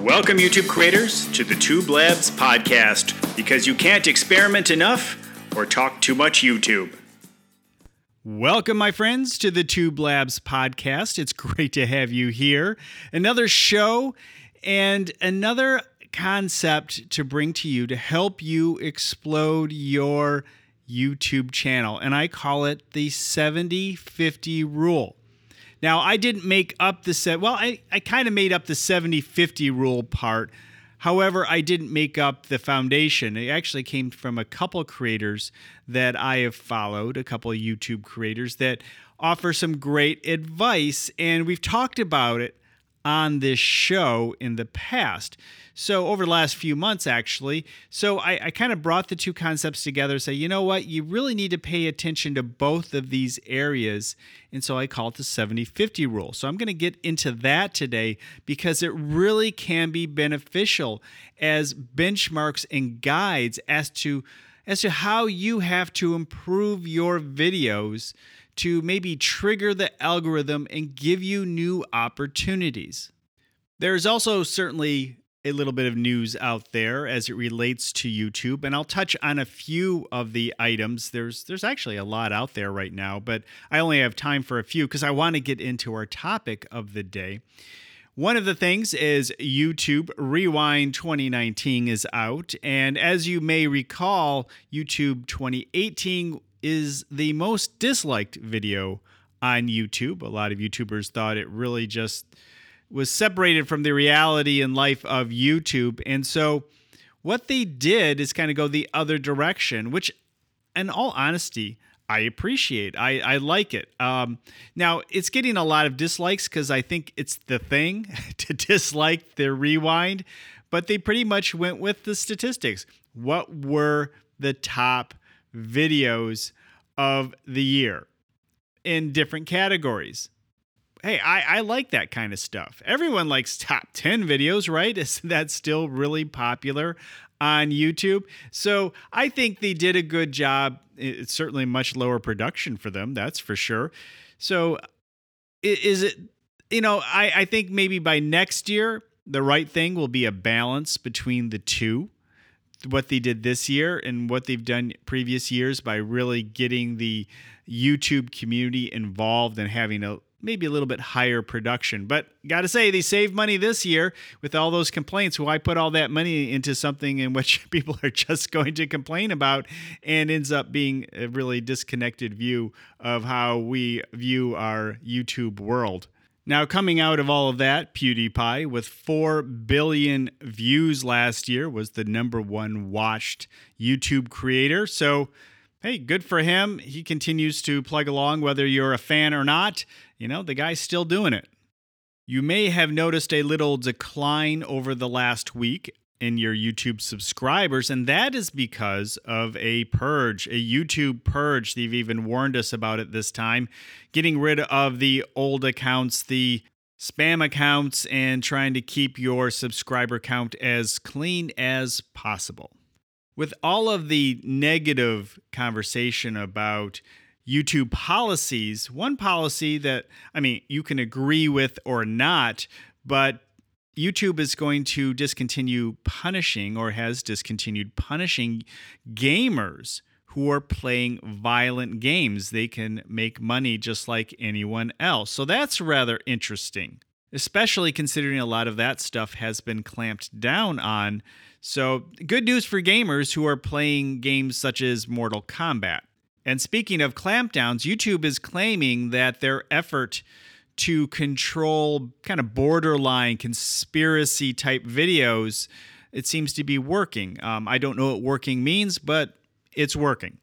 Welcome, YouTube creators, to the Tube Labs podcast because you can't experiment enough or talk too much YouTube. Welcome, my friends, to the Tube Labs podcast. It's great to have you here. Another show and another concept to bring to you to help you explode your YouTube channel. And I call it the 70 50 rule. Now, I didn't make up the set. Well, I, I kind of made up the 70 50 rule part. However, I didn't make up the foundation. It actually came from a couple creators that I have followed, a couple YouTube creators that offer some great advice. And we've talked about it on this show in the past. So, over the last few months, actually. So, I, I kind of brought the two concepts together, say, you know what, you really need to pay attention to both of these areas. And so I call it the 70 50 rule. So, I'm going to get into that today because it really can be beneficial as benchmarks and guides as to as to how you have to improve your videos to maybe trigger the algorithm and give you new opportunities. There's also certainly a little bit of news out there as it relates to YouTube and I'll touch on a few of the items. There's there's actually a lot out there right now, but I only have time for a few cuz I want to get into our topic of the day. One of the things is YouTube Rewind 2019 is out and as you may recall, YouTube 2018 is the most disliked video on YouTube. A lot of YouTubers thought it really just was separated from the reality and life of YouTube. And so what they did is kind of go the other direction, which, in all honesty, I appreciate. I, I like it. Um, now, it's getting a lot of dislikes because I think it's the thing to dislike the rewind, but they pretty much went with the statistics. What were the top videos of the year in different categories. Hey, I, I like that kind of stuff. Everyone likes top 10 videos, right? Is that still really popular on YouTube? So I think they did a good job. It's certainly much lower production for them, that's for sure. So is it, you know, I, I think maybe by next year, the right thing will be a balance between the two what they did this year and what they've done previous years by really getting the YouTube community involved and having a maybe a little bit higher production. But got to say, they saved money this year with all those complaints. Why put all that money into something in which people are just going to complain about and ends up being a really disconnected view of how we view our YouTube world? Now, coming out of all of that, PewDiePie, with 4 billion views last year, was the number one watched YouTube creator. So, hey, good for him. He continues to plug along, whether you're a fan or not. You know, the guy's still doing it. You may have noticed a little decline over the last week in your YouTube subscribers, and that is because of a purge, a YouTube purge. They've even warned us about it this time, getting rid of the old accounts, the spam accounts, and trying to keep your subscriber count as clean as possible. With all of the negative conversation about YouTube policies, one policy that, I mean, you can agree with or not, but YouTube is going to discontinue punishing or has discontinued punishing gamers who are playing violent games. They can make money just like anyone else. So that's rather interesting, especially considering a lot of that stuff has been clamped down on. So, good news for gamers who are playing games such as Mortal Kombat. And speaking of clampdowns, YouTube is claiming that their effort to control kind of borderline conspiracy type videos, it seems to be working. Um, I don't know what working means, but it's working.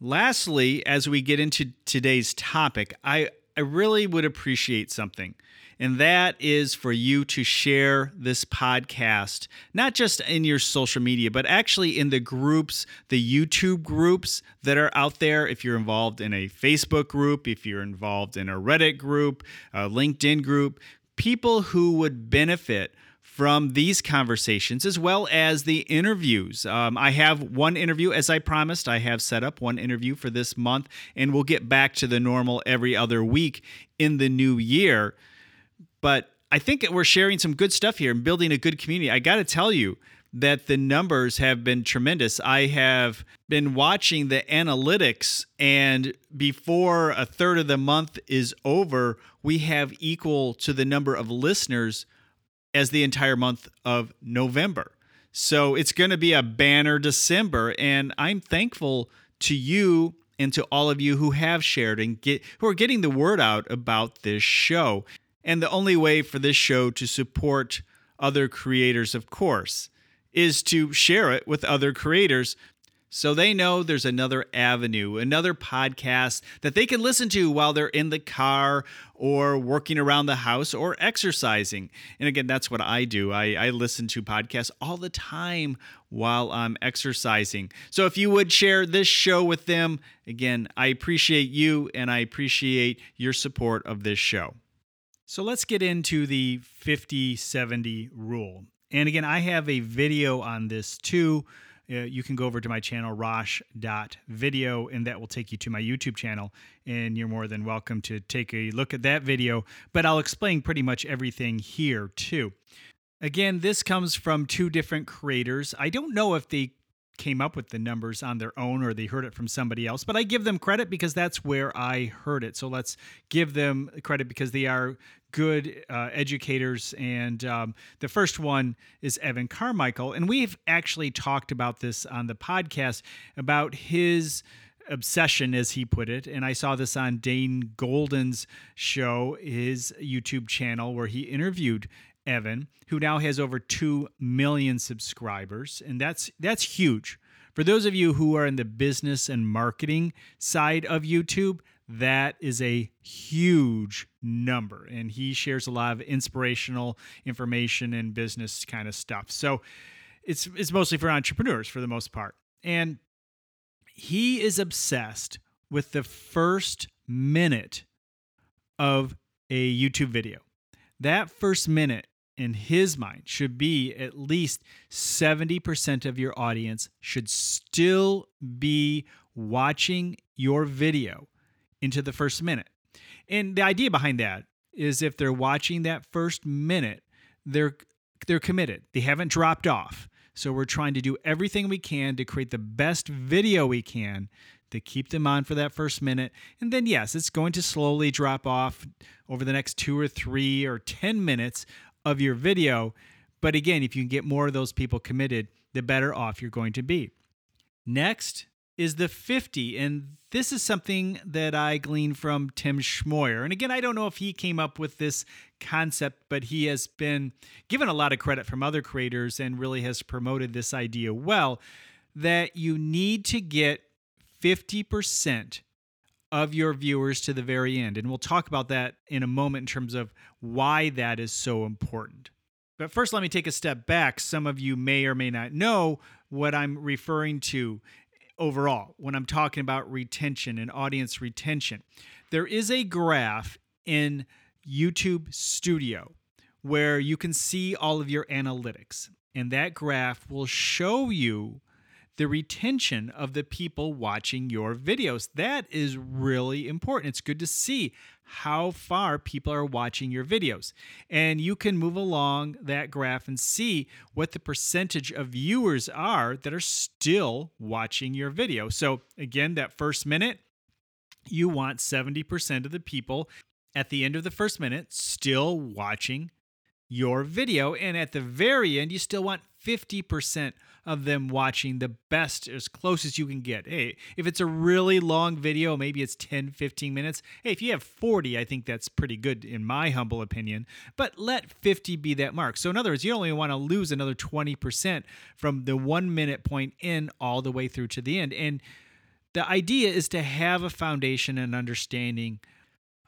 Lastly, as we get into today's topic, I, I really would appreciate something and that is for you to share this podcast, not just in your social media, but actually in the groups, the YouTube groups that are out there. If you're involved in a Facebook group, if you're involved in a Reddit group, a LinkedIn group, people who would benefit from these conversations as well as the interviews. Um, I have one interview, as I promised, I have set up one interview for this month, and we'll get back to the normal every other week in the new year. But I think we're sharing some good stuff here and building a good community. I got to tell you that the numbers have been tremendous. I have been watching the analytics, and before a third of the month is over, we have equal to the number of listeners as the entire month of November. So it's going to be a banner December, and I'm thankful to you and to all of you who have shared and get who are getting the word out about this show. And the only way for this show to support other creators, of course, is to share it with other creators so they know there's another avenue, another podcast that they can listen to while they're in the car or working around the house or exercising. And again, that's what I do. I, I listen to podcasts all the time while I'm exercising. So if you would share this show with them, again, I appreciate you and I appreciate your support of this show. So let's get into the 50 70 rule. And again, I have a video on this too. Uh, you can go over to my channel, rosh.video, and that will take you to my YouTube channel. And you're more than welcome to take a look at that video. But I'll explain pretty much everything here too. Again, this comes from two different creators. I don't know if they came up with the numbers on their own or they heard it from somebody else, but I give them credit because that's where I heard it. So let's give them credit because they are good uh, educators. And um, the first one is Evan Carmichael. And we've actually talked about this on the podcast about his obsession, as he put it. And I saw this on Dane Golden's show, his YouTube channel, where he interviewed Evan, who now has over 2 million subscribers, and that's that's huge. For those of you who are in the business and marketing side of YouTube, that is a huge number and he shares a lot of inspirational information and business kind of stuff. So it's it's mostly for entrepreneurs for the most part. And he is obsessed with the first minute of a YouTube video. That first minute in his mind should be at least 70% of your audience should still be watching your video into the first minute. And the idea behind that is if they're watching that first minute, they're they're committed. They haven't dropped off. So we're trying to do everything we can to create the best video we can to keep them on for that first minute. And then yes, it's going to slowly drop off over the next 2 or 3 or 10 minutes of your video. But again, if you can get more of those people committed, the better off you're going to be. Next is the 50. And this is something that I gleaned from Tim Schmoyer. And again, I don't know if he came up with this concept, but he has been given a lot of credit from other creators and really has promoted this idea well that you need to get 50% of your viewers to the very end. And we'll talk about that in a moment in terms of why that is so important. But first, let me take a step back. Some of you may or may not know what I'm referring to overall when I'm talking about retention and audience retention. There is a graph in YouTube Studio where you can see all of your analytics, and that graph will show you the retention of the people watching your videos. That is really important. It's good to see how far people are watching your videos. And you can move along that graph and see what the percentage of viewers are that are still watching your video. So, again, that first minute, you want 70% of the people at the end of the first minute still watching your video. And at the very end, you still want 50% of them watching the best as close as you can get. Hey, if it's a really long video, maybe it's 10, 15 minutes. Hey, if you have 40, I think that's pretty good in my humble opinion. But let 50 be that mark. So, in other words, you only want to lose another 20% from the one minute point in all the way through to the end. And the idea is to have a foundation and understanding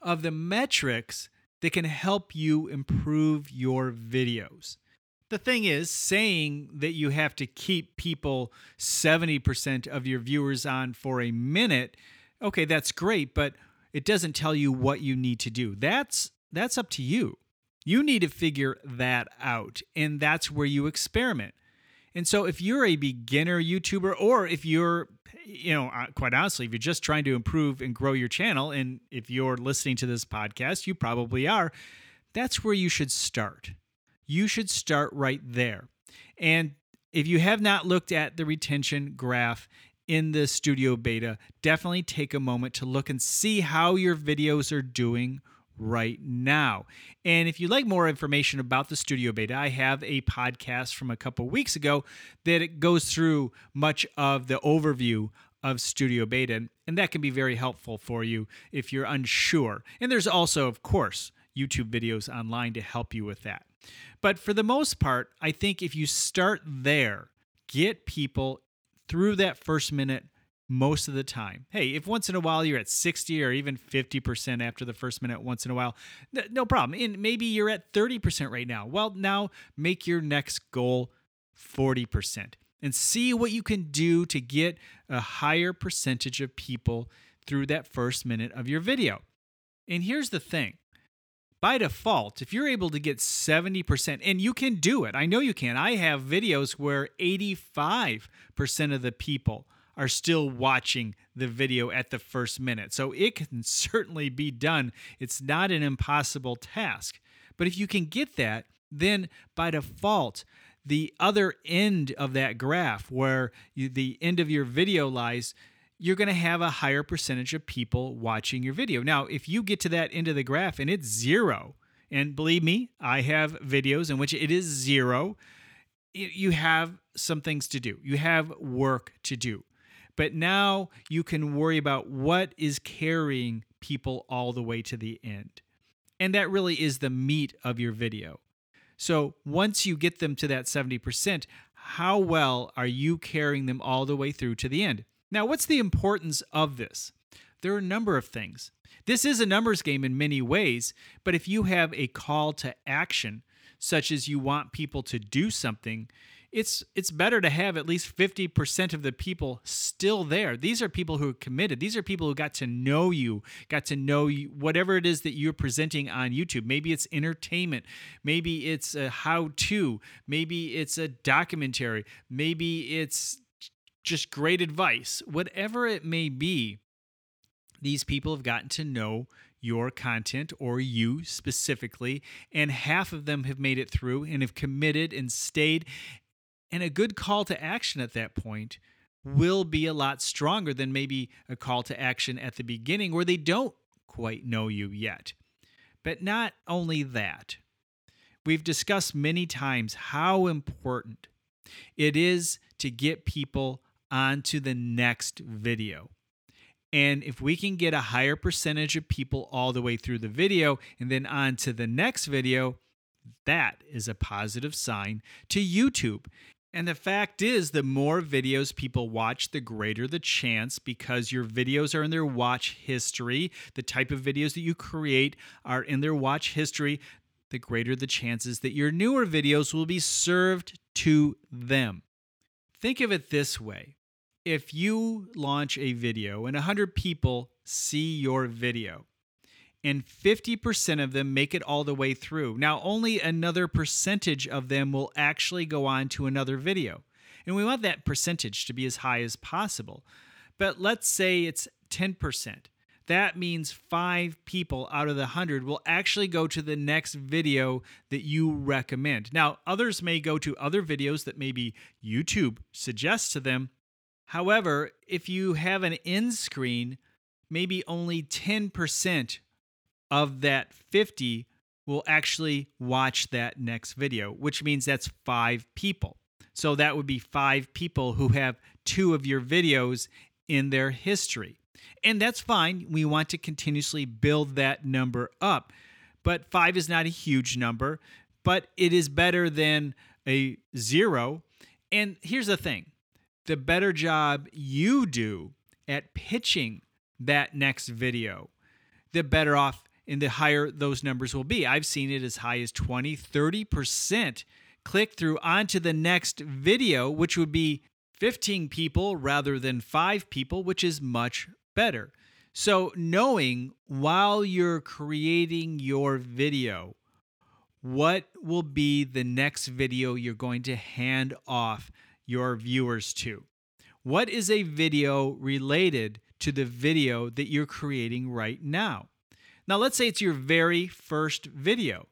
of the metrics that can help you improve your videos. The thing is, saying that you have to keep people 70% of your viewers on for a minute, okay, that's great, but it doesn't tell you what you need to do. That's that's up to you. You need to figure that out, and that's where you experiment. And so if you're a beginner YouTuber or if you're you know, uh, quite honestly, if you're just trying to improve and grow your channel, and if you're listening to this podcast, you probably are, that's where you should start. You should start right there. And if you have not looked at the retention graph in the studio beta, definitely take a moment to look and see how your videos are doing right now. And if you'd like more information about the studio beta, I have a podcast from a couple weeks ago that it goes through much of the overview of studio beta and that can be very helpful for you if you're unsure. And there's also of course YouTube videos online to help you with that. But for the most part, I think if you start there, get people through that first minute most of the time. Hey, if once in a while you're at 60 or even 50% after the first minute once in a while, no problem. And maybe you're at 30% right now. Well, now make your next goal 40% and see what you can do to get a higher percentage of people through that first minute of your video. And here's the thing by default, if you're able to get 70%, and you can do it, I know you can. I have videos where 85% of the people are still watching the video at the first minute. So it can certainly be done. It's not an impossible task. But if you can get that, then by default, the other end of that graph, where you, the end of your video lies, you're going to have a higher percentage of people watching your video. Now, if you get to that end of the graph and it's zero, and believe me, I have videos in which it is zero, you have some things to do. You have work to do. But now you can worry about what is carrying people all the way to the end. And that really is the meat of your video. So once you get them to that 70%, how well are you carrying them all the way through to the end? Now, what's the importance of this? There are a number of things. This is a numbers game in many ways, but if you have a call to action, such as you want people to do something, it's it's better to have at least 50% of the people still there. These are people who are committed. These are people who got to know you, got to know you, whatever it is that you're presenting on YouTube. Maybe it's entertainment, maybe it's a how to, maybe it's a documentary, maybe it's just great advice. Whatever it may be, these people have gotten to know your content or you specifically, and half of them have made it through and have committed and stayed and a good call to action at that point will be a lot stronger than maybe a call to action at the beginning where they don't quite know you yet. But not only that, we've discussed many times how important it is to get people onto the next video. And if we can get a higher percentage of people all the way through the video and then on to the next video, that is a positive sign to YouTube. And the fact is, the more videos people watch, the greater the chance because your videos are in their watch history. The type of videos that you create are in their watch history. The greater the chances that your newer videos will be served to them. Think of it this way if you launch a video and 100 people see your video, and 50% of them make it all the way through. Now, only another percentage of them will actually go on to another video. And we want that percentage to be as high as possible. But let's say it's 10%. That means five people out of the 100 will actually go to the next video that you recommend. Now, others may go to other videos that maybe YouTube suggests to them. However, if you have an end screen, maybe only 10% of that 50 will actually watch that next video, which means that's five people. So that would be five people who have two of your videos in their history. And that's fine. We want to continuously build that number up. But five is not a huge number, but it is better than a zero. And here's the thing the better job you do at pitching that next video, the better off and the higher those numbers will be. I've seen it as high as 20, 30% click through onto the next video, which would be 15 people rather than five people, which is much better. So, knowing while you're creating your video, what will be the next video you're going to hand off your viewers to? What is a video related to the video that you're creating right now? Now, let's say it's your very first video.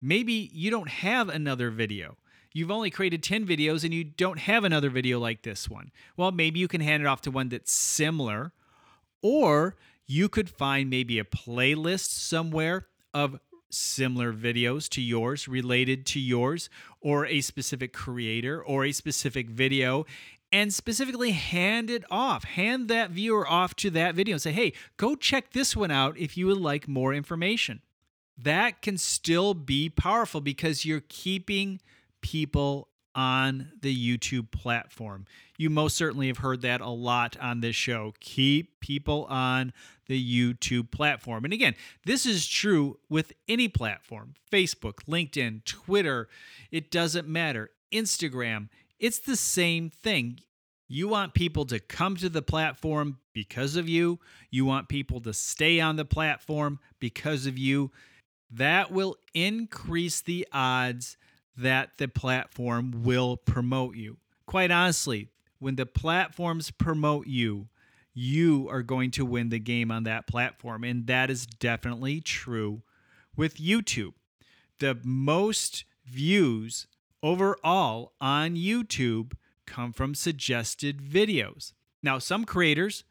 maybe you don't have another video. You've only created 10 videos and you don't have another video like this one. Well, maybe you can hand it off to one that's similar, or you could find maybe a playlist somewhere of similar videos to yours, related to yours, or a specific creator or a specific video, and specifically hand it off. Hand that viewer off to that video and say, hey, go check this one out if you would like more information. That can still be powerful because you're keeping people on the YouTube platform. You most certainly have heard that a lot on this show. Keep people on the YouTube platform. And again, this is true with any platform Facebook, LinkedIn, Twitter, it doesn't matter. Instagram, it's the same thing. You want people to come to the platform because of you. You want people to stay on the platform because of you. That will increase the odds that the platform will promote you. Quite honestly, when the platforms promote you, you are going to win the game on that platform. And that is definitely true with YouTube. The most views overall on YouTube come from suggested videos. Now, some creators,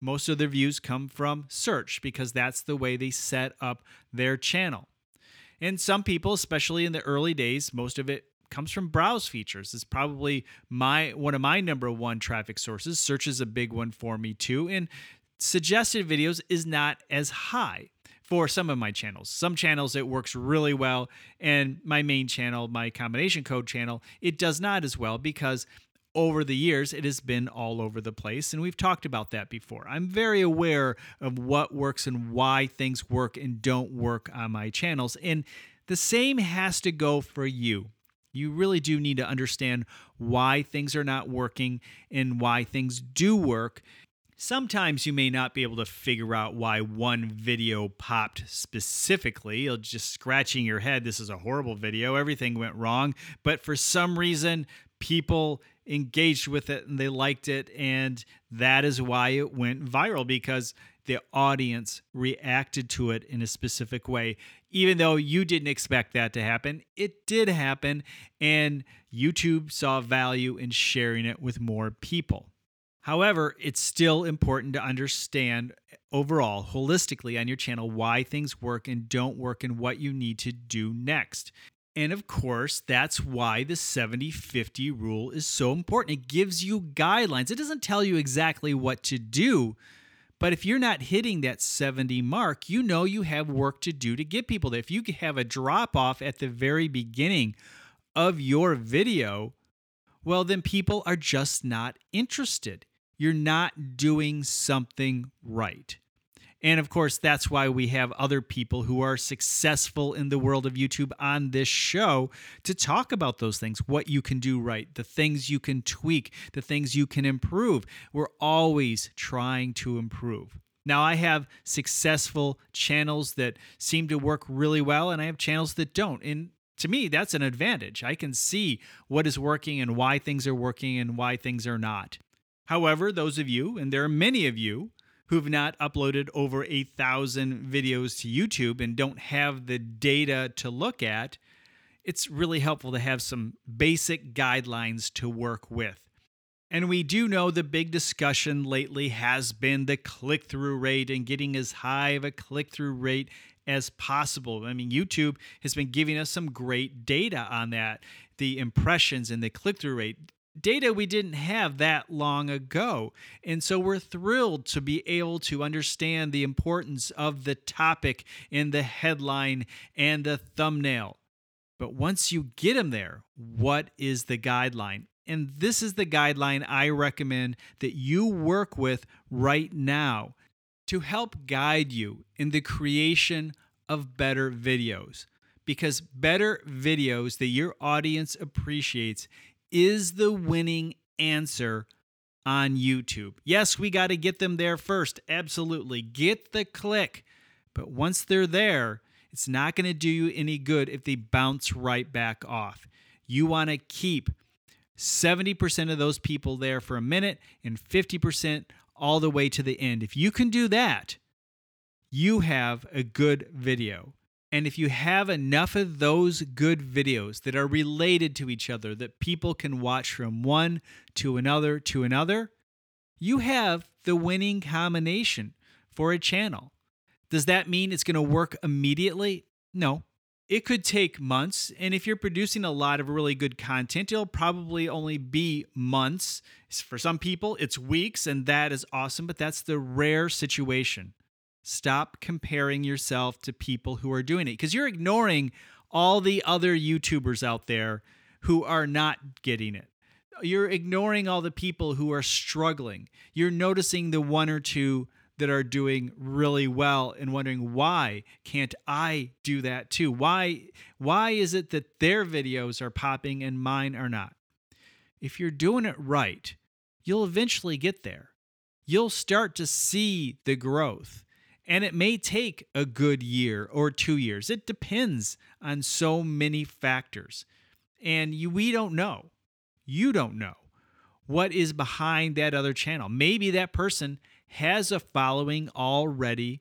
most of their views come from search because that's the way they set up their channel. And some people, especially in the early days, most of it comes from browse features. It's probably my one of my number one traffic sources. Search is a big one for me too. And suggested videos is not as high for some of my channels. Some channels it works really well, and my main channel, my combination code channel, it does not as well because over the years, it has been all over the place, and we've talked about that before. I'm very aware of what works and why things work and don't work on my channels, and the same has to go for you. You really do need to understand why things are not working and why things do work. Sometimes you may not be able to figure out why one video popped specifically. You're just scratching your head. This is a horrible video. Everything went wrong. But for some reason, people engaged with it and they liked it. And that is why it went viral because the audience reacted to it in a specific way. Even though you didn't expect that to happen, it did happen. And YouTube saw value in sharing it with more people. However, it's still important to understand eh, overall, holistically on your channel, why things work and don't work and what you need to do next. And of course, that's why the 70 50 rule is so important. It gives you guidelines, it doesn't tell you exactly what to do. But if you're not hitting that 70 mark, you know you have work to do to get people there. If you have a drop off at the very beginning of your video, well, then people are just not interested. You're not doing something right. And of course, that's why we have other people who are successful in the world of YouTube on this show to talk about those things, what you can do right, the things you can tweak, the things you can improve. We're always trying to improve. Now, I have successful channels that seem to work really well, and I have channels that don't. And to me, that's an advantage. I can see what is working and why things are working and why things are not. However, those of you, and there are many of you, who've not uploaded over a thousand videos to YouTube and don't have the data to look at, it's really helpful to have some basic guidelines to work with. And we do know the big discussion lately has been the click through rate and getting as high of a click through rate as possible. I mean, YouTube has been giving us some great data on that the impressions and the click through rate data we didn't have that long ago. And so we're thrilled to be able to understand the importance of the topic in the headline and the thumbnail. But once you get them there, what is the guideline? And this is the guideline I recommend that you work with right now to help guide you in the creation of better videos. Because better videos that your audience appreciates is the winning answer on YouTube. Yes, we got to get them there first. Absolutely. Get the click. But once they're there, it's not going to do you any good if they bounce right back off. You want to keep 70% of those people there for a minute and 50% all the way to the end. If you can do that, you have a good video. And if you have enough of those good videos that are related to each other that people can watch from one to another to another, you have the winning combination for a channel. Does that mean it's going to work immediately? No. It could take months. And if you're producing a lot of really good content, it'll probably only be months. For some people, it's weeks, and that is awesome, but that's the rare situation. Stop comparing yourself to people who are doing it because you're ignoring all the other YouTubers out there who are not getting it. You're ignoring all the people who are struggling. You're noticing the one or two that are doing really well and wondering why can't I do that too? Why why is it that their videos are popping and mine are not? If you're doing it right, you'll eventually get there. You'll start to see the growth. And it may take a good year or two years. It depends on so many factors. And you, we don't know. You don't know what is behind that other channel. Maybe that person has a following already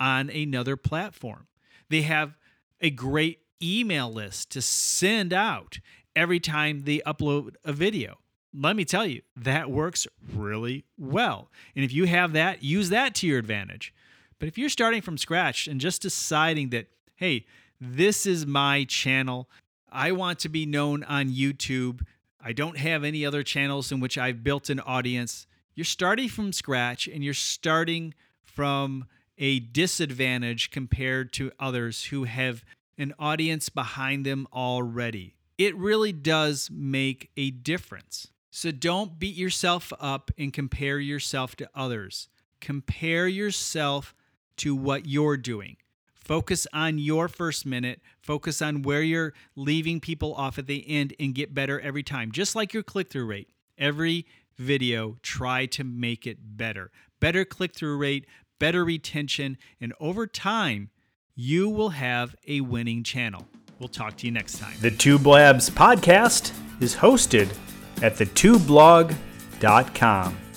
on another platform. They have a great email list to send out every time they upload a video. Let me tell you, that works really well. And if you have that, use that to your advantage. But if you're starting from scratch and just deciding that, hey, this is my channel, I want to be known on YouTube, I don't have any other channels in which I've built an audience, you're starting from scratch and you're starting from a disadvantage compared to others who have an audience behind them already. It really does make a difference. So don't beat yourself up and compare yourself to others. Compare yourself to what you're doing. Focus on your first minute, focus on where you're leaving people off at the end, and get better every time. Just like your click through rate. Every video, try to make it better. Better click through rate, better retention, and over time, you will have a winning channel. We'll talk to you next time. The Tube Labs podcast is hosted at thetwoblog.com.